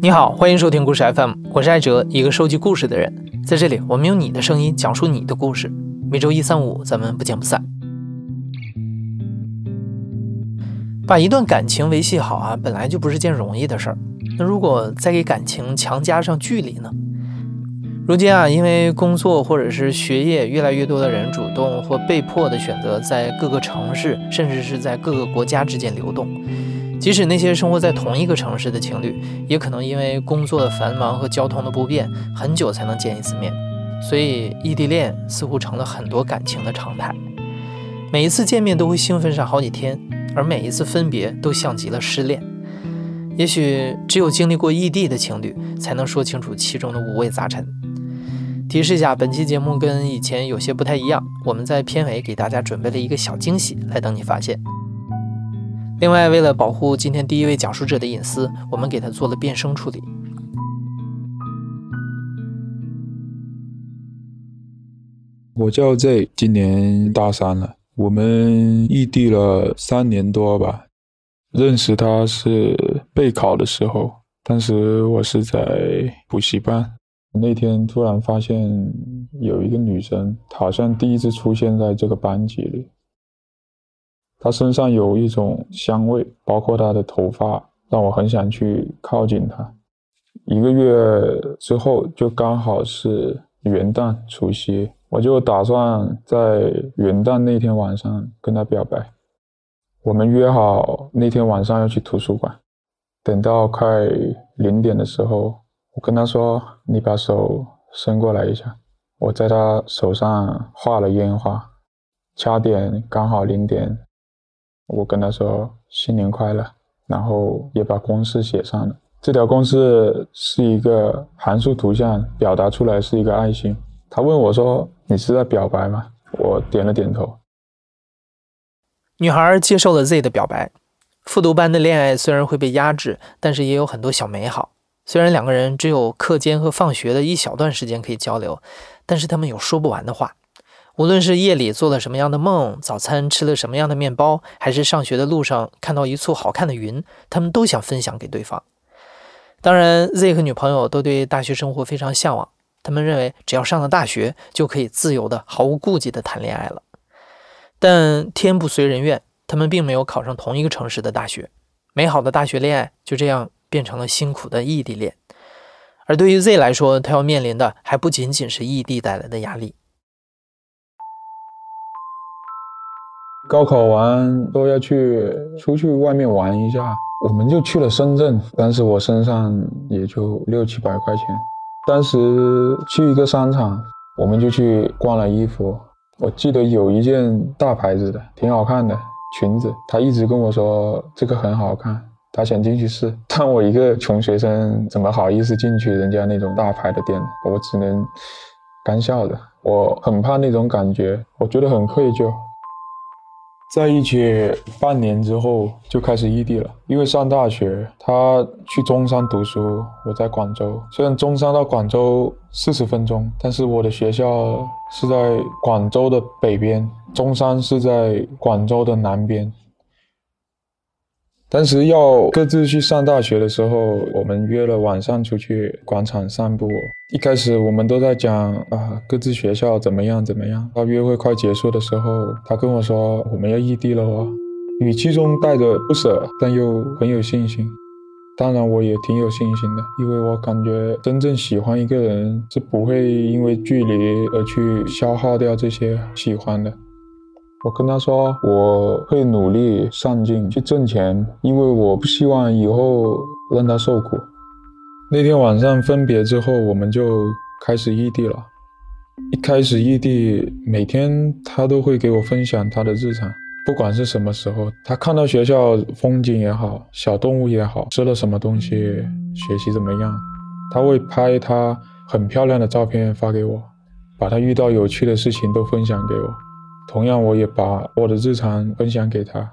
你好，欢迎收听故事 FM，我是艾哲，一个收集故事的人。在这里，我们用你的声音讲述你的故事。每周一、三、五，咱们不见不散。把一段感情维系好啊，本来就不是件容易的事儿。那如果再给感情强加上距离呢？如今啊，因为工作或者是学业，越来越多的人主动或被迫的选择在各个城市，甚至是在各个国家之间流动。即使那些生活在同一个城市的情侣，也可能因为工作的繁忙和交通的不便，很久才能见一次面。所以，异地恋似乎成了很多感情的常态。每一次见面都会兴奋上好几天，而每一次分别都像极了失恋。也许只有经历过异地的情侣，才能说清楚其中的五味杂陈。提示一下，本期节目跟以前有些不太一样，我们在片尾给大家准备了一个小惊喜，来等你发现。另外，为了保护今天第一位讲述者的隐私，我们给他做了变声处理。我叫 Z，今年大三了。我们异地了三年多吧。认识他是备考的时候，当时我是在补习班。那天突然发现有一个女生，好像第一次出现在这个班级里。他身上有一种香味，包括他的头发，让我很想去靠近他。一个月之后，就刚好是元旦、除夕，我就打算在元旦那天晚上跟他表白。我们约好那天晚上要去图书馆。等到快零点的时候，我跟他说：“你把手伸过来一下。”我在他手上画了烟花，掐点刚好零点。我跟他说新年快乐，然后也把公式写上了。这条公式是一个函数图像，表达出来是一个爱心。他问我说：“你是在表白吗？”我点了点头。女孩接受了 Z 的表白。复读班的恋爱虽然会被压制，但是也有很多小美好。虽然两个人只有课间和放学的一小段时间可以交流，但是他们有说不完的话。无论是夜里做了什么样的梦，早餐吃了什么样的面包，还是上学的路上看到一簇好看的云，他们都想分享给对方。当然，Z 和女朋友都对大学生活非常向往，他们认为只要上了大学，就可以自由的、毫无顾忌的谈恋爱了。但天不随人愿，他们并没有考上同一个城市的大学，美好的大学恋爱就这样变成了辛苦的异地恋。而对于 Z 来说，他要面临的还不仅仅是异地带来的压力。高考完都要去出去外面玩一下，我们就去了深圳。当时我身上也就六七百块钱。当时去一个商场，我们就去逛了衣服。我记得有一件大牌子的，挺好看的裙子，他一直跟我说这个很好看，他想进去试。但我一个穷学生，怎么好意思进去人家那种大牌的店？我只能干笑着。我很怕那种感觉，我觉得很愧疚。在一起半年之后就开始异地了，因为上大学，他去中山读书，我在广州。虽然中山到广州四十分钟，但是我的学校是在广州的北边，中山是在广州的南边。当时要各自去上大学的时候，我们约了晚上出去广场散步。一开始我们都在讲啊，各自学校怎么样怎么样。到约会快结束的时候，他跟我说我们要异地了哦，语气中带着不舍，但又很有信心。当然我也挺有信心的，因为我感觉真正喜欢一个人是不会因为距离而去消耗掉这些喜欢的。我跟他说，我会努力上进去挣钱，因为我不希望以后让他受苦。那天晚上分别之后，我们就开始异地了。一开始异地，每天他都会给我分享他的日常，不管是什么时候，他看到学校风景也好，小动物也好，吃了什么东西，学习怎么样，他会拍他很漂亮的照片发给我，把他遇到有趣的事情都分享给我。同样，我也把我的日常分享给他。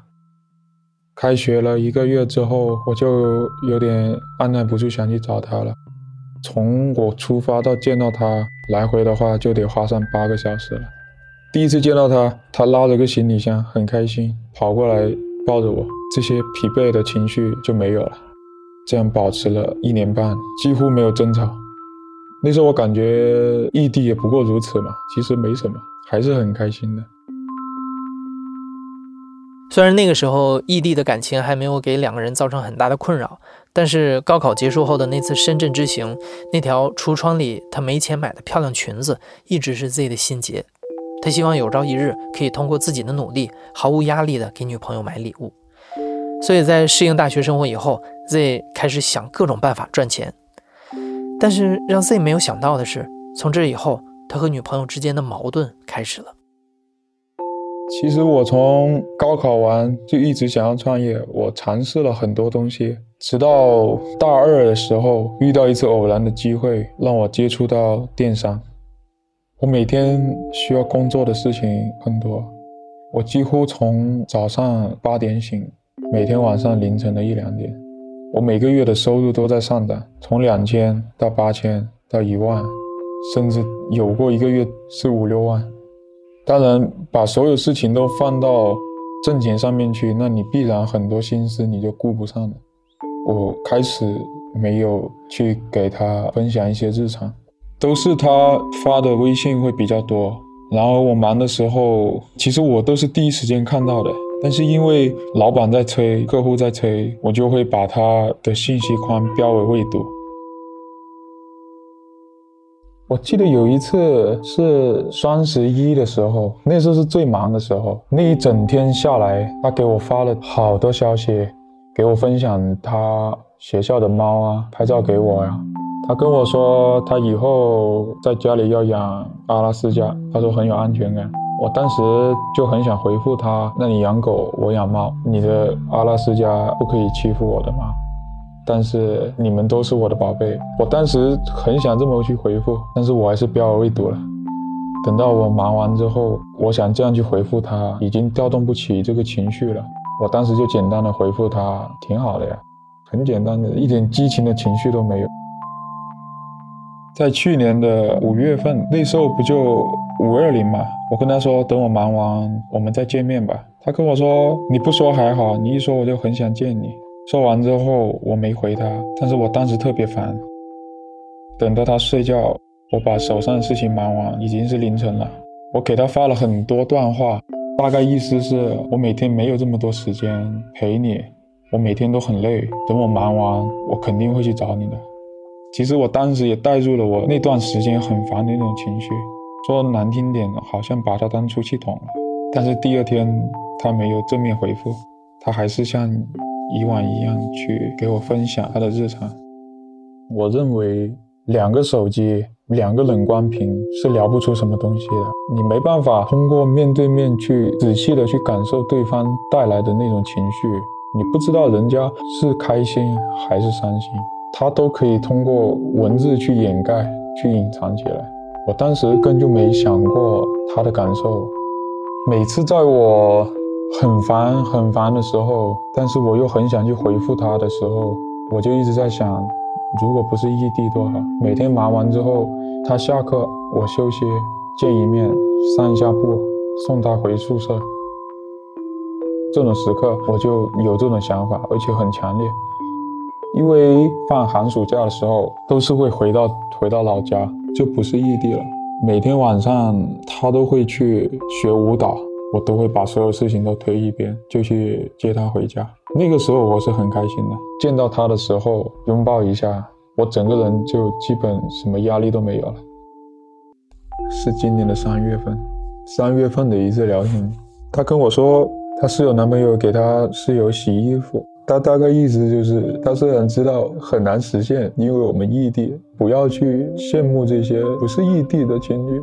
开学了一个月之后，我就有点按耐不住想去找他了。从我出发到见到他，来回的话就得花上八个小时了。第一次见到他，他拉着个行李箱，很开心，跑过来抱着我，这些疲惫的情绪就没有了。这样保持了一年半，几乎没有争吵。那时候我感觉异地也不过如此嘛，其实没什么，还是很开心的。虽然那个时候异地的感情还没有给两个人造成很大的困扰，但是高考结束后的那次深圳之行，那条橱窗里他没钱买的漂亮裙子，一直是 Z 的心结。他希望有朝一日可以通过自己的努力，毫无压力的给女朋友买礼物。所以在适应大学生活以后，Z 开始想各种办法赚钱。但是让 Z 没有想到的是，从这以后，他和女朋友之间的矛盾开始了。其实我从高考完就一直想要创业，我尝试了很多东西，直到大二的时候遇到一次偶然的机会，让我接触到电商。我每天需要工作的事情很多，我几乎从早上八点醒，每天晚上凌晨的一两点，我每个月的收入都在上涨，从两千到八千到一万，甚至有过一个月是五六万。当然，把所有事情都放到挣钱上面去，那你必然很多心思你就顾不上了。我开始没有去给他分享一些日常，都是他发的微信会比较多。然后我忙的时候，其实我都是第一时间看到的，但是因为老板在催，客户在催，我就会把他的信息框标为未读。我记得有一次是双十一的时候，那时候是最忙的时候。那一整天下来，他给我发了好多消息，给我分享他学校的猫啊，拍照给我呀。他跟我说他以后在家里要养阿拉斯加，他说很有安全感。我当时就很想回复他：那你养狗，我养猫，你的阿拉斯加不可以欺负我的吗？但是你们都是我的宝贝，我当时很想这么去回复，但是我还是标未读了。等到我忙完之后，我想这样去回复他，已经调动不起这个情绪了。我当时就简单的回复他，挺好的呀，很简单的，一点激情的情绪都没有。在去年的五月份，那时候不就五二零嘛，我跟他说，等我忙完，我们再见面吧。他跟我说，你不说还好，你一说我就很想见你。说完之后，我没回他，但是我当时特别烦。等到他睡觉，我把手上的事情忙完，已经是凌晨了。我给他发了很多段话，大概意思是我每天没有这么多时间陪你，我每天都很累。等我忙完，我肯定会去找你的。其实我当时也带入了我那段时间很烦的那种情绪，说难听点，好像把他当出气筒了。但是第二天他没有正面回复，他还是像。以往一样去给我分享他的日常。我认为两个手机、两个冷光屏是聊不出什么东西的。你没办法通过面对面去仔细的去感受对方带来的那种情绪，你不知道人家是开心还是伤心，他都可以通过文字去掩盖、去隐藏起来。我当时根本就没想过他的感受。每次在我。很烦很烦的时候，但是我又很想去回复他的时候，我就一直在想，如果不是异地多好。每天忙完之后，他下课，我休息，见一面，散一下步，送他回宿舍。这种时刻我就有这种想法，而且很强烈。因为放寒暑假的时候，都是会回到回到老家，就不是异地了。每天晚上他都会去学舞蹈。我都会把所有事情都推一边，就去接他回家。那个时候我是很开心的，见到他的时候拥抱一下，我整个人就基本什么压力都没有了。是今年的三月份，三月份的一次聊天，他跟我说，他室友男朋友给他室友洗衣服，他大概意思就是，他虽然知道很难实现，因为我们异地，不要去羡慕这些不是异地的情侣。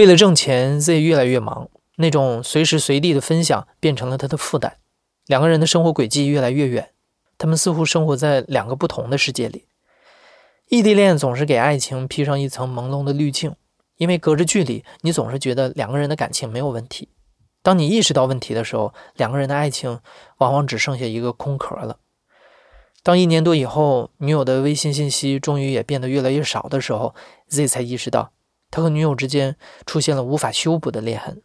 为了挣钱，Z 越来越忙，那种随时随地的分享变成了他的负担。两个人的生活轨迹越来越远，他们似乎生活在两个不同的世界里。异地恋总是给爱情披上一层朦胧的滤镜，因为隔着距离，你总是觉得两个人的感情没有问题。当你意识到问题的时候，两个人的爱情往往只剩下一个空壳了。当一年多以后，女友的微信信息终于也变得越来越少的时候，Z 才意识到。他和女友之间出现了无法修补的裂痕。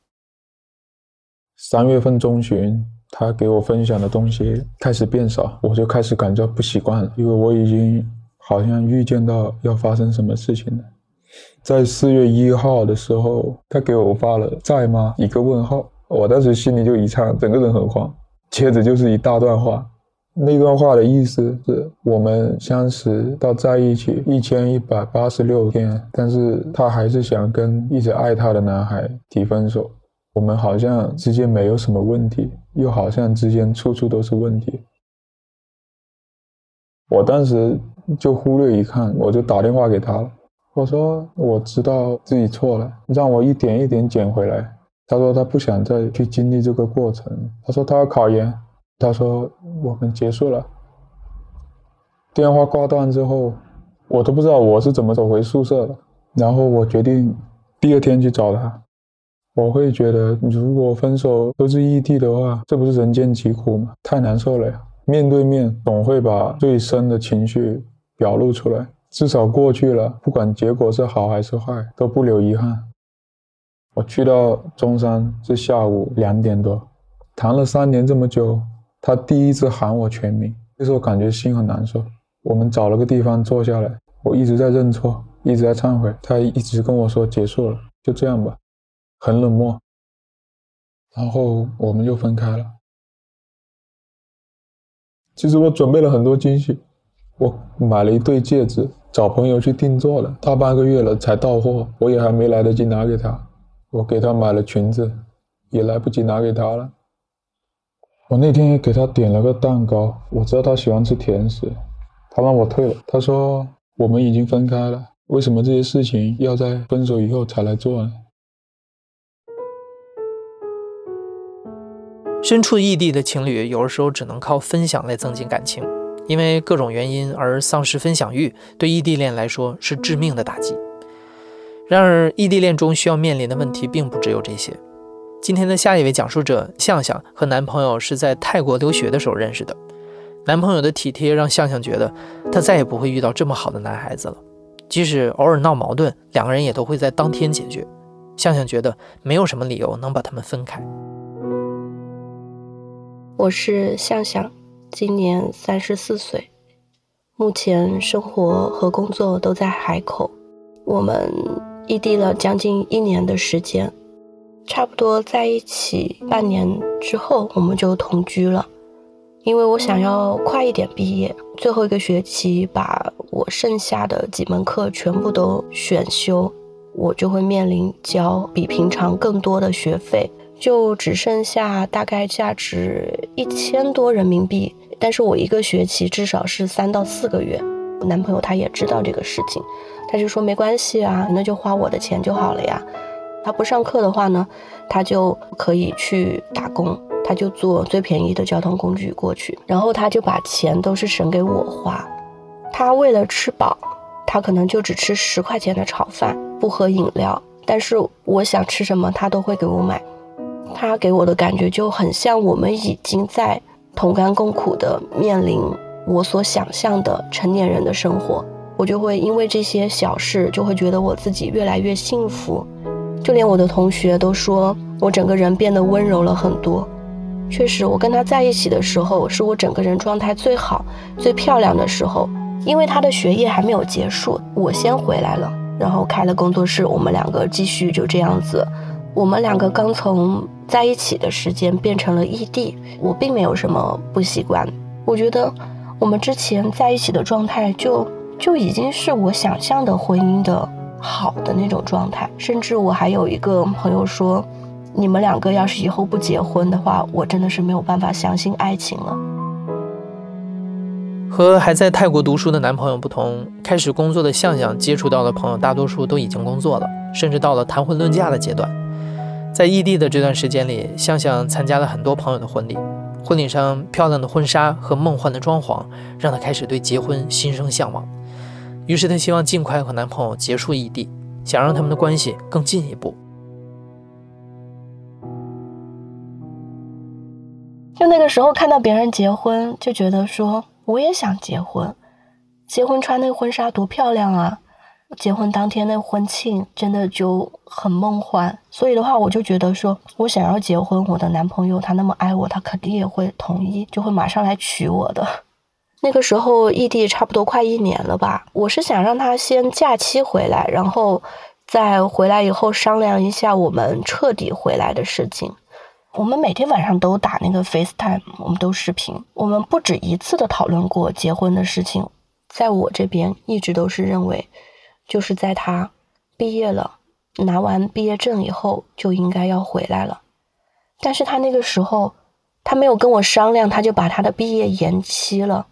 三月份中旬，他给我分享的东西开始变少，我就开始感觉不习惯了，因为我已经好像预见到要发生什么事情了。在四月一号的时候，他给我发了“在吗”一个问号，我当时心里就一颤，整个人很慌。接着就是一大段话。那段话的意思是我们相识到在一起一千一百八十六天，但是他还是想跟一直爱他的男孩提分手。我们好像之间没有什么问题，又好像之间处处都是问题。我当时就忽略一看，我就打电话给他了。我说我知道自己错了，让我一点一点捡回来。他说他不想再去经历这个过程。他说他要考研。他说：“我们结束了。”电话挂断之后，我都不知道我是怎么走回宿舍的。然后我决定第二天去找他。我会觉得，如果分手都是异地的话，这不是人间疾苦吗？太难受了呀！面对面总会把最深的情绪表露出来，至少过去了，不管结果是好还是坏，都不留遗憾。我去到中山是下午两点多，谈了三年这么久。他第一次喊我全名，那时候感觉心很难受。我们找了个地方坐下来，我一直在认错，一直在忏悔。他一直跟我说结束了，就这样吧，很冷漠。然后我们就分开了。其实我准备了很多惊喜，我买了一对戒指，找朋友去定做了，大半个月了才到货，我也还没来得及拿给他。我给他买了裙子，也来不及拿给他了。我那天给他点了个蛋糕，我知道他喜欢吃甜食，他让我退了。他说我们已经分开了，为什么这些事情要在分手以后才来做呢？身处异地的情侣，有的时候只能靠分享来增进感情，因为各种原因而丧失分享欲，对异地恋来说是致命的打击。然而，异地恋中需要面临的问题并不只有这些。今天的下一位讲述者向向和男朋友是在泰国留学的时候认识的，男朋友的体贴让向向觉得他再也不会遇到这么好的男孩子了，即使偶尔闹矛盾，两个人也都会在当天解决。向向觉得没有什么理由能把他们分开。我是向向，今年三十四岁，目前生活和工作都在海口，我们异地了将近一年的时间。差不多在一起半年之后，我们就同居了。因为我想要快一点毕业，最后一个学期把我剩下的几门课全部都选修，我就会面临交比平常更多的学费，就只剩下大概价值一千多人民币。但是我一个学期至少是三到四个月。我男朋友他也知道这个事情，他就说没关系啊，那就花我的钱就好了呀。他不上课的话呢，他就可以去打工，他就坐最便宜的交通工具过去，然后他就把钱都是省给我花。他为了吃饱，他可能就只吃十块钱的炒饭，不喝饮料。但是我想吃什么，他都会给我买。他给我的感觉就很像我们已经在同甘共苦的面临我所想象的成年人的生活。我就会因为这些小事，就会觉得我自己越来越幸福。就连我的同学都说我整个人变得温柔了很多。确实，我跟他在一起的时候，是我整个人状态最好、最漂亮的时候。因为他的学业还没有结束，我先回来了，然后开了工作室，我们两个继续就这样子。我们两个刚从在一起的时间变成了异地，我并没有什么不习惯。我觉得我们之前在一起的状态，就就已经是我想象的婚姻的。好的那种状态，甚至我还有一个朋友说，你们两个要是以后不结婚的话，我真的是没有办法相信爱情了。和还在泰国读书的男朋友不同，开始工作的向向接触到的朋友大多数都已经工作了，甚至到了谈婚论嫁的阶段。在异地的这段时间里，向向参加了很多朋友的婚礼，婚礼上漂亮的婚纱和梦幻的装潢，让他开始对结婚心生向往。于是她希望尽快和男朋友结束异地，想让他们的关系更进一步。就那个时候看到别人结婚，就觉得说我也想结婚，结婚穿那婚纱多漂亮啊！结婚当天那婚庆真的就很梦幻，所以的话，我就觉得说，我想要结婚，我的男朋友他那么爱我，他肯定也会同意，就会马上来娶我的。那个时候异地差不多快一年了吧，我是想让他先假期回来，然后再回来以后商量一下我们彻底回来的事情。我们每天晚上都打那个 FaceTime，我们都视频，我们不止一次的讨论过结婚的事情。在我这边一直都是认为。就是在他毕业了，拿完毕业证以后就应该要回来了，但是他那个时候他没有跟我商量，他就把他的毕业延期了。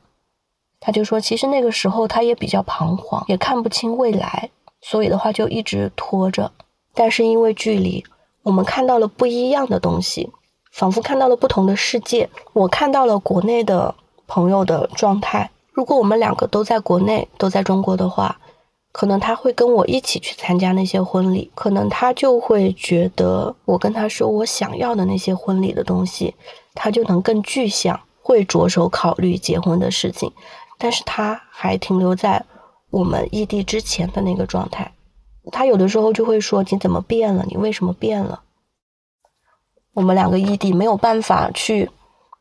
他就说，其实那个时候他也比较彷徨，也看不清未来，所以的话就一直拖着。但是因为距离，我们看到了不一样的东西，仿佛看到了不同的世界。我看到了国内的朋友的状态。如果我们两个都在国内，都在中国的话。可能他会跟我一起去参加那些婚礼，可能他就会觉得我跟他说我想要的那些婚礼的东西，他就能更具象，会着手考虑结婚的事情。但是他还停留在我们异地之前的那个状态，他有的时候就会说：“你怎么变了？你为什么变了？”我们两个异地没有办法去。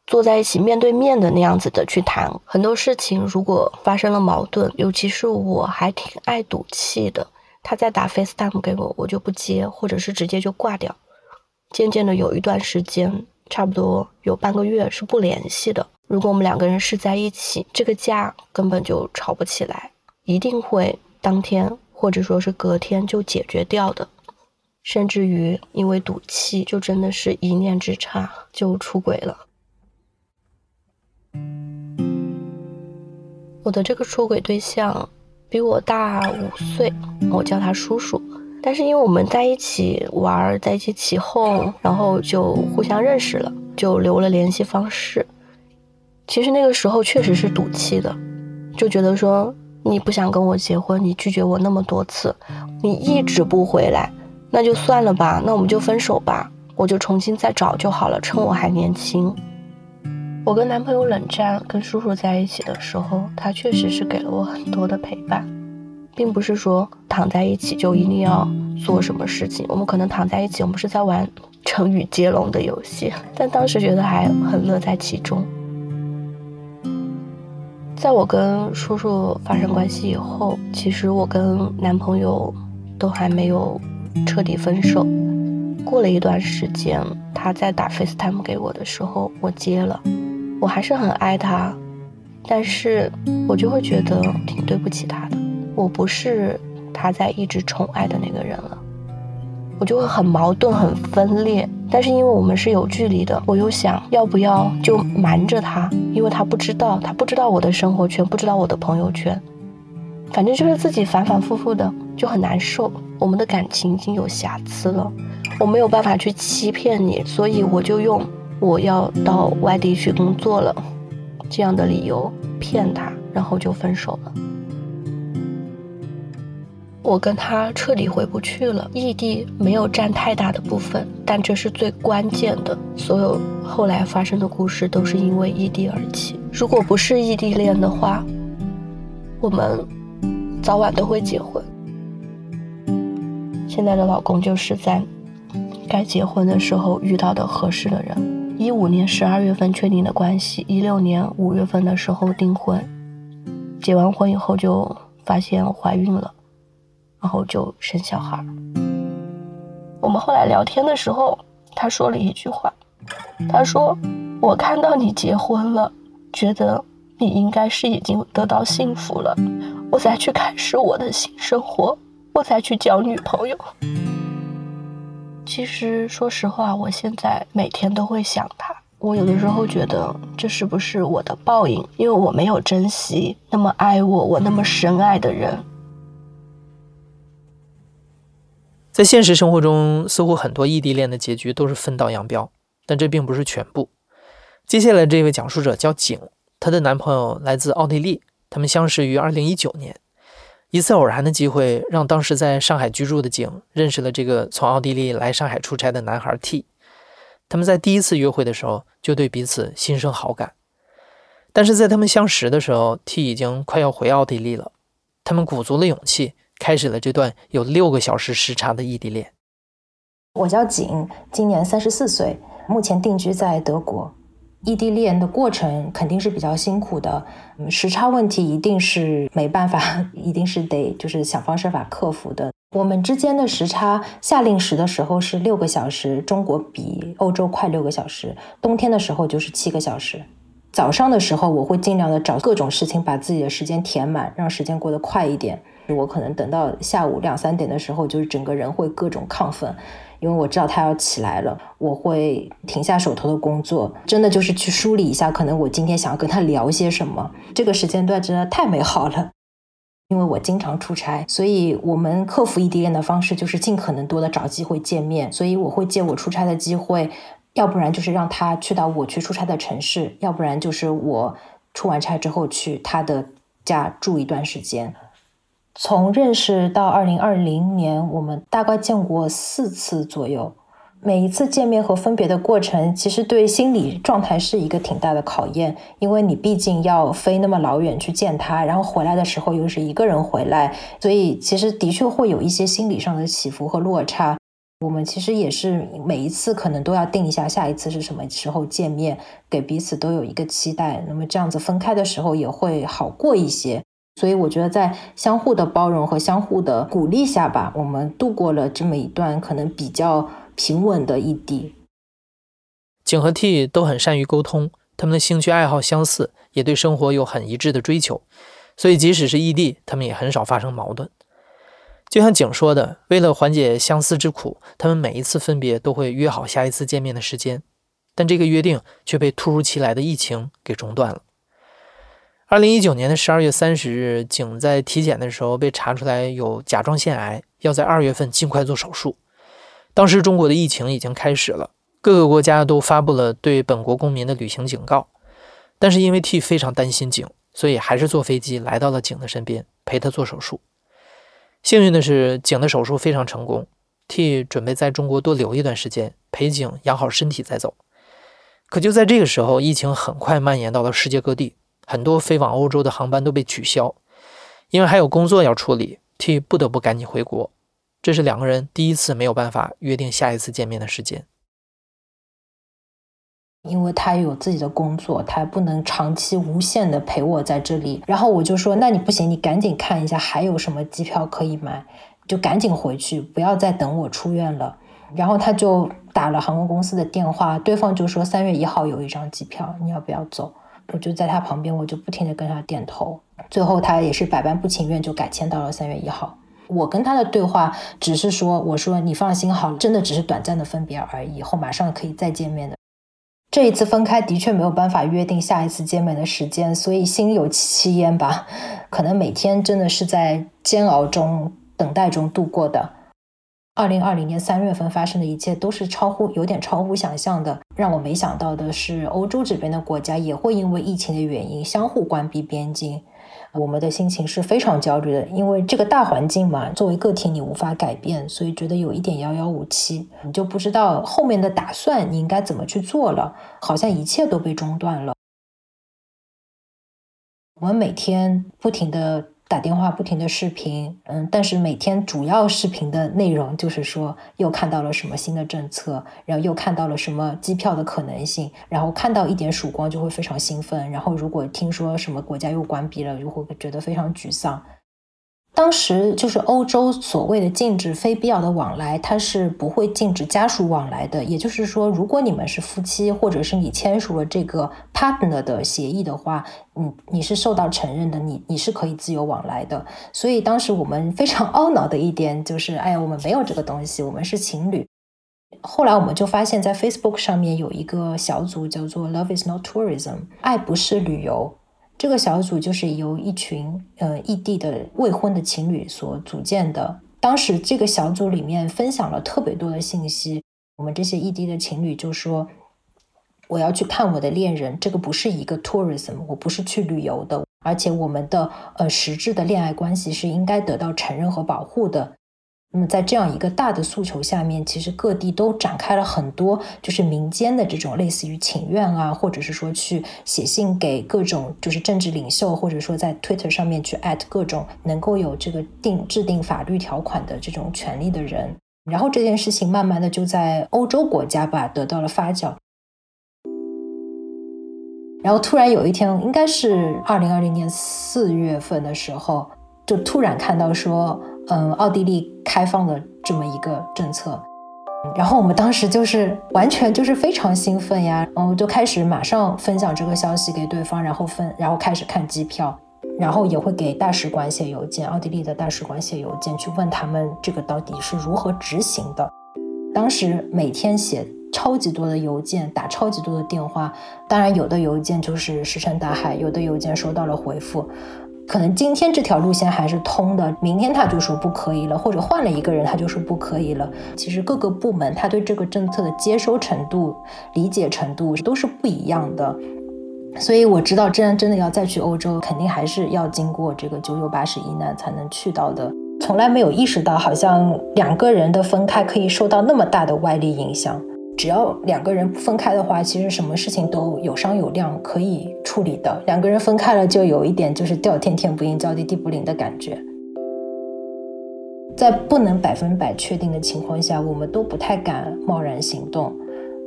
坐在一起面对面的那样子的去谈很多事情，如果发生了矛盾，尤其是我还挺爱赌气的，他在打 FaceTime 给我，我就不接，或者是直接就挂掉。渐渐的有一段时间，差不多有半个月是不联系的。如果我们两个人是在一起，这个架根本就吵不起来，一定会当天或者说是隔天就解决掉的。甚至于因为赌气，就真的是一念之差就出轨了。我的这个出轨对象比我大五岁，我叫他叔叔。但是因为我们在一起玩，在一起起哄，然后就互相认识了，就留了联系方式。其实那个时候确实是赌气的，就觉得说你不想跟我结婚，你拒绝我那么多次，你一直不回来，那就算了吧，那我们就分手吧，我就重新再找就好了，趁我还年轻。我跟男朋友冷战，跟叔叔在一起的时候，他确实是给了我很多的陪伴，并不是说躺在一起就一定要做什么事情。我们可能躺在一起，我们是在玩成语接龙的游戏，但当时觉得还很乐在其中。在我跟叔叔发生关系以后，其实我跟男朋友都还没有彻底分手。过了一段时间，他在打 FaceTime 给我的时候，我接了。我还是很爱他，但是我就会觉得挺对不起他的。我不是他在一直宠爱的那个人了，我就会很矛盾、很分裂。但是因为我们是有距离的，我又想要不要就瞒着他，因为他不知道，他不知道我的生活圈，不知道我的朋友圈。反正就是自己反反复复的，就很难受。我们的感情已经有瑕疵了，我没有办法去欺骗你，所以我就用。我要到外地去工作了，这样的理由骗他，然后就分手了。我跟他彻底回不去了，异地没有占太大的部分，但这是最关键的。所有后来发生的故事都是因为异地而起。如果不是异地恋的话，我们早晚都会结婚。现在的老公就是在该结婚的时候遇到的合适的人。一五年十二月份确定的关系，一六年五月份的时候订婚，结完婚以后就发现怀孕了，然后就生小孩。我们后来聊天的时候，他说了一句话，他说：“我看到你结婚了，觉得你应该是已经得到幸福了，我才去开始我的新生活，我才去交女朋友。”其实，说实话，我现在每天都会想他。我有的时候觉得，这是不是我的报应？因为我没有珍惜那么爱我、我那么深爱的人。在现实生活中，似乎很多异地恋的结局都是分道扬镳，但这并不是全部。接下来这位讲述者叫景，她的男朋友来自奥地利，他们相识于二零一九年。一次偶然的机会，让当时在上海居住的景认识了这个从奥地利来上海出差的男孩 T。他们在第一次约会的时候就对彼此心生好感，但是在他们相识的时候，T 已经快要回奥地利了。他们鼓足了勇气，开始了这段有六个小时时差的异地恋。我叫景，今年三十四岁，目前定居在德国。异地恋的过程肯定是比较辛苦的，时差问题一定是没办法，一定是得就是想方设法克服的。我们之间的时差，夏令时的时候是六个小时，中国比欧洲快六个小时；冬天的时候就是七个小时。早上的时候，我会尽量的找各种事情把自己的时间填满，让时间过得快一点。我可能等到下午两三点的时候，就是整个人会各种亢奋。因为我知道他要起来了，我会停下手头的工作，真的就是去梳理一下，可能我今天想要跟他聊些什么。这个时间段真的太美好了。因为我经常出差，所以我们克服异地恋的方式就是尽可能多的找机会见面。所以我会借我出差的机会，要不然就是让他去到我去出差的城市，要不然就是我出完差之后去他的家住一段时间。从认识到二零二零年，我们大概见过四次左右。每一次见面和分别的过程，其实对心理状态是一个挺大的考验，因为你毕竟要飞那么老远去见他，然后回来的时候又是一个人回来，所以其实的确会有一些心理上的起伏和落差。我们其实也是每一次可能都要定一下下一次是什么时候见面，给彼此都有一个期待。那么这样子分开的时候也会好过一些。所以我觉得，在相互的包容和相互的鼓励下吧，我们度过了这么一段可能比较平稳的异地。景和 T 都很善于沟通，他们的兴趣爱好相似，也对生活有很一致的追求，所以即使是异地，他们也很少发生矛盾。就像景说的，为了缓解相思之苦，他们每一次分别都会约好下一次见面的时间，但这个约定却被突如其来的疫情给中断了。二零一九年的十二月三十日，景在体检的时候被查出来有甲状腺癌，要在二月份尽快做手术。当时中国的疫情已经开始了，各个国家都发布了对本国公民的旅行警告。但是因为 T 非常担心景，所以还是坐飞机来到了景的身边，陪他做手术。幸运的是，景的手术非常成功。T 准备在中国多留一段时间，陪景养好身体再走。可就在这个时候，疫情很快蔓延到了世界各地。很多飞往欧洲的航班都被取消，因为还有工作要处理，T 不得不赶紧回国。这是两个人第一次没有办法约定下一次见面的时间，因为他有自己的工作，他不能长期无限的陪我在这里。然后我就说：“那你不行，你赶紧看一下还有什么机票可以买，就赶紧回去，不要再等我出院了。”然后他就打了航空公司的电话，对方就说：“三月一号有一张机票，你要不要走？”我就在他旁边，我就不停的跟他点头。最后他也是百般不情愿，就改签到了三月一号。我跟他的对话只是说：“我说你放心好了，真的只是短暂的分别而已，以后马上可以再见面的。”这一次分开的确没有办法约定下一次见面的时间，所以心有戚戚焉吧。可能每天真的是在煎熬中、等待中度过的。二零二零年三月份发生的一切都是超乎有点超乎想象的。让我没想到的是，欧洲这边的国家也会因为疫情的原因相互关闭边境。我们的心情是非常焦虑的，因为这个大环境嘛，作为个体你无法改变，所以觉得有一点遥遥无期，你就不知道后面的打算你应该怎么去做了，好像一切都被中断了。我们每天不停的。打电话不停的视频，嗯，但是每天主要视频的内容就是说又看到了什么新的政策，然后又看到了什么机票的可能性，然后看到一点曙光就会非常兴奋，然后如果听说什么国家又关闭了，就会觉得非常沮丧。当时就是欧洲所谓的禁止非必要的往来，它是不会禁止家属往来的。也就是说，如果你们是夫妻，或者是你签署了这个 partner 的协议的话，你你是受到承认的，你你是可以自由往来的。所以当时我们非常懊恼的一点就是，哎呀，我们没有这个东西，我们是情侣。后来我们就发现，在 Facebook 上面有一个小组叫做 Love is not tourism，爱不是旅游。这个小组就是由一群呃异地的未婚的情侣所组建的。当时这个小组里面分享了特别多的信息。我们这些异地的情侣就说：“我要去看我的恋人，这个不是一个 tourism，我不是去旅游的，而且我们的呃实质的恋爱关系是应该得到承认和保护的。”那么在这样一个大的诉求下面，其实各地都展开了很多就是民间的这种类似于请愿啊，或者是说去写信给各种就是政治领袖，或者说在 Twitter 上面去艾特各种能够有这个定制定法律条款的这种权利的人。然后这件事情慢慢的就在欧洲国家吧得到了发酵。然后突然有一天，应该是二零二零年四月份的时候，就突然看到说，嗯，奥地利开放了这么一个政策，然后我们当时就是完全就是非常兴奋呀，然后就开始马上分享这个消息给对方，然后分，然后开始看机票，然后也会给大使馆写邮件，奥地利的大使馆写邮件去问他们这个到底是如何执行的。当时每天写。超级多的邮件，打超级多的电话，当然有的邮件就是石沉大海，有的邮件收到了回复，可能今天这条路线还是通的，明天他就说不可以了，或者换了一个人他就说不可以了。其实各个部门他对这个政策的接收程度、理解程度都是不一样的，所以我知道，真真的要再去欧洲，肯定还是要经过这个九九八十一难才能去到的。从来没有意识到，好像两个人的分开可以受到那么大的外力影响。只要两个人不分开的话，其实什么事情都有商有量，可以处理的。两个人分开了，就有一点就是叫天天不应，叫地地不灵的感觉。在不能百分百确定的情况下，我们都不太敢贸然行动。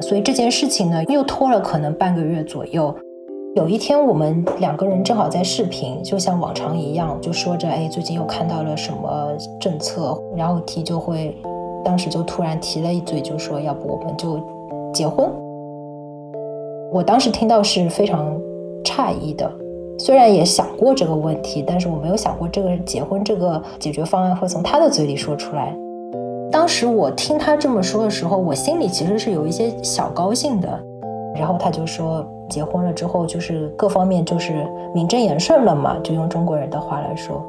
所以这件事情呢，又拖了可能半个月左右。有一天，我们两个人正好在视频，就像往常一样，就说着：“哎，最近又看到了什么政策？”然后提就会。当时就突然提了一嘴，就说要不我们就结婚。我当时听到是非常诧异的，虽然也想过这个问题，但是我没有想过这个结婚这个解决方案会从他的嘴里说出来。当时我听他这么说的时候，我心里其实是有一些小高兴的。然后他就说结婚了之后就是各方面就是名正言顺了嘛，就用中国人的话来说。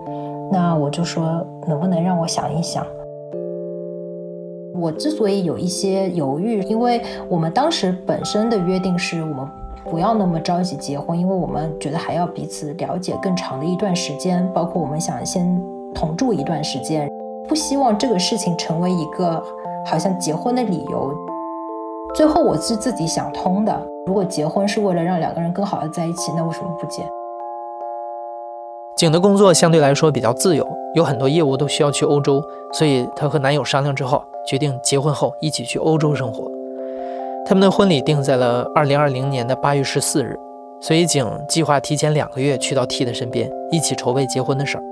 那我就说能不能让我想一想。我之所以有一些犹豫，因为我们当时本身的约定是我们不要那么着急结婚，因为我们觉得还要彼此了解更长的一段时间，包括我们想先同住一段时间，不希望这个事情成为一个好像结婚的理由。最后我是自己想通的，如果结婚是为了让两个人更好的在一起，那为什么不结？景的工作相对来说比较自由，有很多业务都需要去欧洲，所以她和男友商量之后。决定结婚后一起去欧洲生活。他们的婚礼定在了二零二零年的八月十四日，所以景计划提前两个月去到 T 的身边，一起筹备结婚的事儿。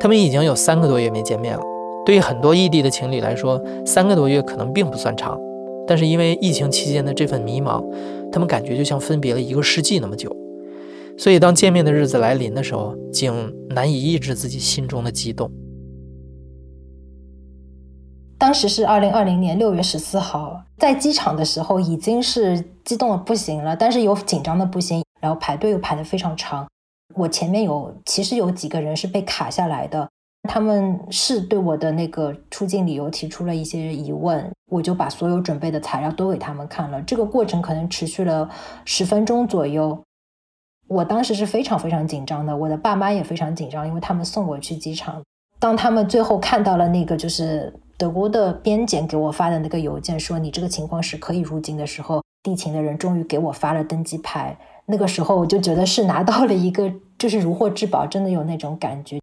他们已经有三个多月没见面了。对于很多异地的情侣来说，三个多月可能并不算长，但是因为疫情期间的这份迷茫，他们感觉就像分别了一个世纪那么久。所以当见面的日子来临的时候，竟难以抑制自己心中的激动。当时是二零二零年六月十四号，在机场的时候已经是激动的不行了，但是有紧张的不行，然后排队又排的非常长。我前面有其实有几个人是被卡下来的，他们是对我的那个出境理由提出了一些疑问，我就把所有准备的材料都给他们看了。这个过程可能持续了十分钟左右，我当时是非常非常紧张的，我的爸妈也非常紧张，因为他们送我去机场。当他们最后看到了那个就是。德国的边检给我发的那个邮件说你这个情况是可以入境的时候，地勤的人终于给我发了登机牌。那个时候我就觉得是拿到了一个就是如获至宝，真的有那种感觉。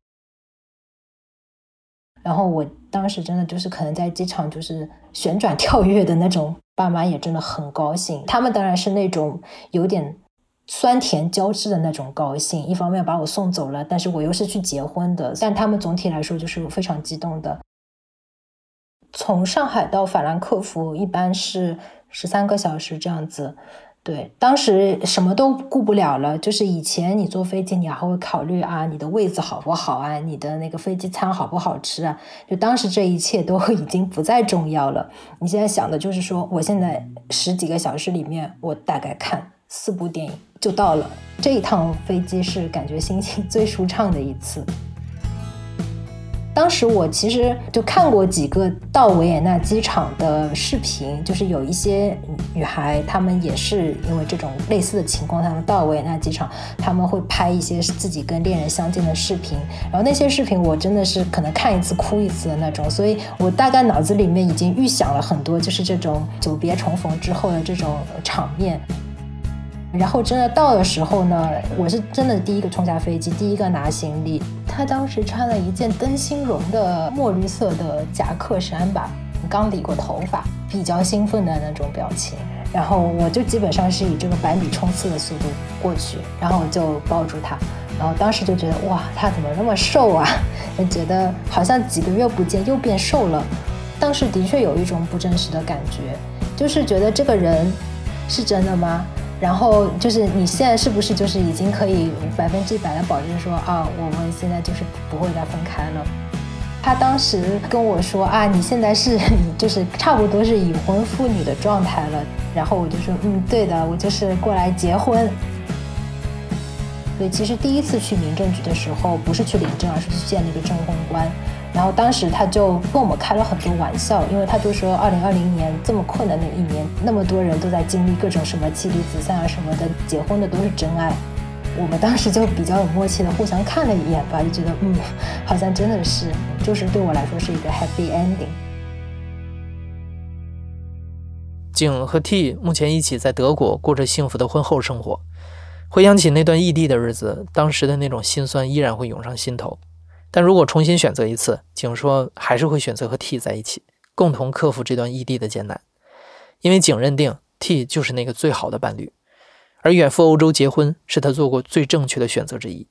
然后我当时真的就是可能在机场就是旋转跳跃的那种，爸妈也真的很高兴。他们当然是那种有点酸甜交织的那种高兴，一方面把我送走了，但是我又是去结婚的，但他们总体来说就是非常激动的。从上海到法兰克福一般是十三个小时这样子，对，当时什么都顾不了了，就是以前你坐飞机你还会考虑啊，你的位子好不好啊，你的那个飞机餐好不好吃啊，就当时这一切都 已经不再重要了。你现在想的就是说，我现在十几个小时里面，我大概看四部电影就到了。这一趟飞机是感觉心情最舒畅的一次。当时我其实就看过几个到维也纳机场的视频，就是有一些女孩，她们也是因为这种类似的情况，她们到维也纳机场，她们会拍一些自己跟恋人相见的视频，然后那些视频我真的是可能看一次哭一次的那种，所以我大概脑子里面已经预想了很多，就是这种久别重逢之后的这种场面。然后真的到的时候呢，我是真的第一个冲下飞机，第一个拿行李。他当时穿了一件灯芯绒的墨绿色的夹克衫吧，刚理过头发，比较兴奋的那种表情。然后我就基本上是以这个百米冲刺的速度过去，然后就抱住他，然后当时就觉得哇，他怎么那么瘦啊？就 觉得好像几个月不见又变瘦了。当时的确有一种不真实的感觉，就是觉得这个人是真的吗？然后就是你现在是不是就是已经可以百分之百的保证说啊，我们现在就是不会再分开了？他当时跟我说啊，你现在是就是差不多是已婚妇女的状态了。然后我就说嗯，对的，我就是过来结婚。所以其实第一次去民政局的时候，不是去领证，而是去见那个证婚官。然后当时他就跟我们开了很多玩笑，因为他就说，二零二零年这么困难的一年，那么多人都在经历各种什么妻离子散啊什么的，结婚的都是真爱。我们当时就比较有默契的互相看了一眼吧，就觉得嗯，好像真的是，就是对我来说是一个 happy ending。景和 T 目前一起在德国过着幸福的婚后生活，回想起那段异地的日子，当时的那种心酸依然会涌上心头。但如果重新选择一次，景说还是会选择和 T 在一起，共同克服这段异地的艰难，因为景认定 T 就是那个最好的伴侣，而远赴欧洲结婚是他做过最正确的选择之一。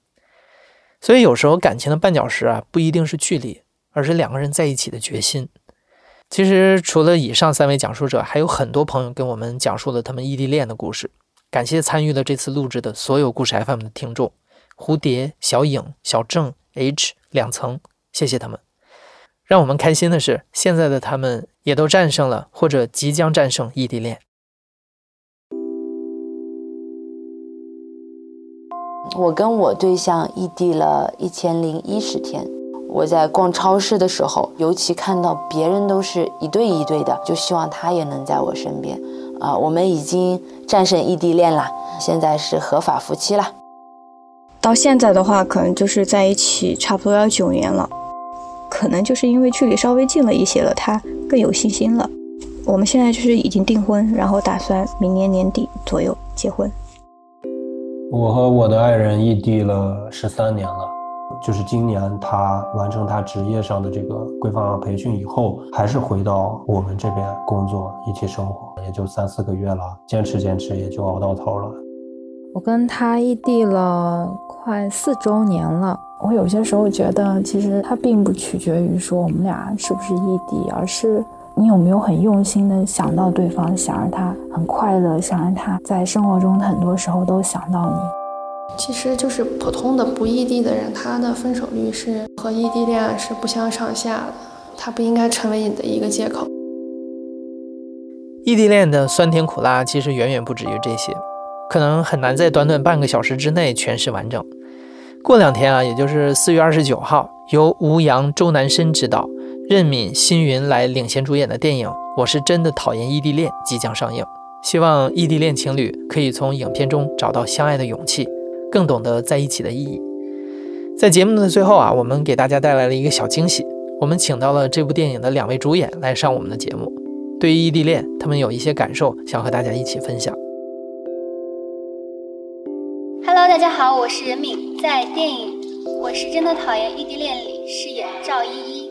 所以有时候感情的绊脚石啊，不一定是距离，而是两个人在一起的决心。其实除了以上三位讲述者，还有很多朋友跟我们讲述了他们异地恋的故事。感谢参与了这次录制的所有故事 FM 的听众：蝴蝶、小影、小郑、H。两层，谢谢他们。让我们开心的是，现在的他们也都战胜了，或者即将战胜异地恋。我跟我对象异地了一千零一十天。我在逛超市的时候，尤其看到别人都是一对一对的，就希望他也能在我身边。啊，我们已经战胜异地恋了，现在是合法夫妻了。到现在的话，可能就是在一起差不多要九年了，可能就是因为距离稍微近了一些了，他更有信心了。我们现在就是已经订婚，然后打算明年年底左右结婚。我和我的爱人异地了十三年了，就是今年他完成他职业上的这个规范化培训以后，还是回到我们这边工作一起生活，也就三四个月了，坚持坚持也就熬到头了。我跟他异地了。快四周年了，我有些时候觉得，其实它并不取决于说我们俩是不是异地，而是你有没有很用心的想到对方，想让他很快乐，想让他在生活中很多时候都想到你。其实就是普通的不异地的人，他的分手率是和异地恋是不相上下的，他不应该成为你的一个借口。异地恋的酸甜苦辣其实远远不止于这些。可能很难在短短半个小时之内诠释完整。过两天啊，也就是四月二十九号，由吴阳、周南申执导，任敏、辛云来领衔主演的电影《我是真的讨厌异地恋》即将上映。希望异地恋情侣可以从影片中找到相爱的勇气，更懂得在一起的意义。在节目的最后啊，我们给大家带来了一个小惊喜，我们请到了这部电影的两位主演来上我们的节目。对于异地恋，他们有一些感受想和大家一起分享。大家好，我是任敏，在电影《我是真的讨厌异地恋》里饰演赵依依。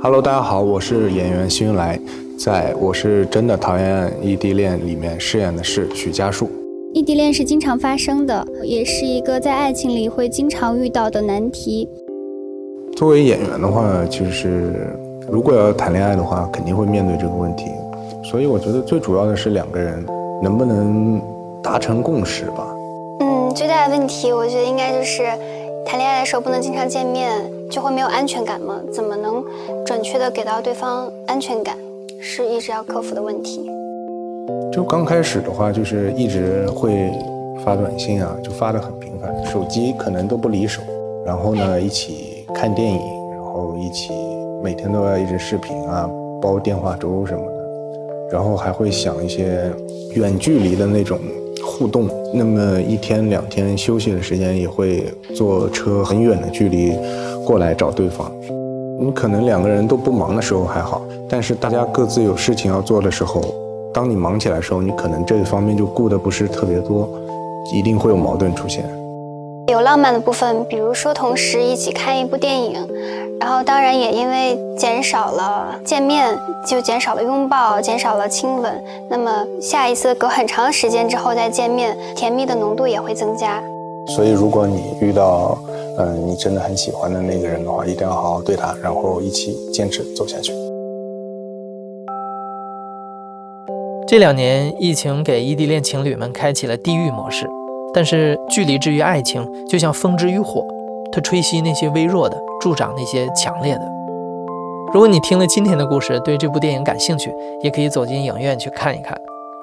Hello，大家好，我是演员辛云来，在我是真的讨厌异地恋里面饰演的是许家树。异地恋是经常发生的，也是一个在爱情里会经常遇到的难题。作为演员的话，其实如果要谈恋爱的话，肯定会面对这个问题。所以我觉得最主要的是两个人能不能达成共识吧。最大的问题，我觉得应该就是谈恋爱的时候不能经常见面，就会没有安全感吗？怎么能准确的给到对方安全感，是一直要克服的问题。就刚开始的话，就是一直会发短信啊，就发的很频繁，手机可能都不离手。然后呢，一起看电影，然后一起每天都要一直视频啊，煲电话粥什么的，然后还会想一些远距离的那种互动。那么一天两天休息的时间，也会坐车很远的距离过来找对方。你可能两个人都不忙的时候还好，但是大家各自有事情要做的时候，当你忙起来的时候，你可能这一方面就顾得不是特别多，一定会有矛盾出现。有浪漫的部分，比如说同时一起看一部电影，然后当然也因为减少了见面，就减少了拥抱，减少了亲吻。那么下一次隔很长时间之后再见面，甜蜜的浓度也会增加。所以如果你遇到，嗯，你真的很喜欢的那个人的话，一定要好好对他，然后一起坚持走下去。这两年疫情给异地恋情侣们开启了地狱模式。但是距离之于爱情，就像风之于火，它吹熄那些微弱的，助长那些强烈的。如果你听了今天的故事，对这部电影感兴趣，也可以走进影院去看一看。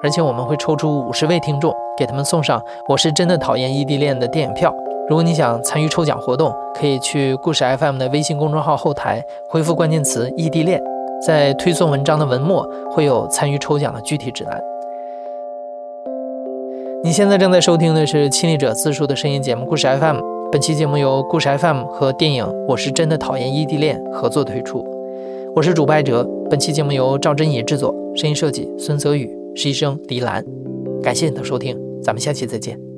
而且我们会抽出五十位听众，给他们送上《我是真的讨厌异地恋》的电影票。如果你想参与抽奖活动，可以去故事 FM 的微信公众号后台回复关键词“异地恋”，在推送文章的文末会有参与抽奖的具体指南。你现在正在收听的是亲历者自述的声音节目《故事 FM》。本期节目由故事 FM 和电影《我是真的讨厌异地恋》合作推出。我是主播艾哲。本期节目由赵真野制作，声音设计孙泽宇，实习生黎兰。感谢你的收听，咱们下期再见。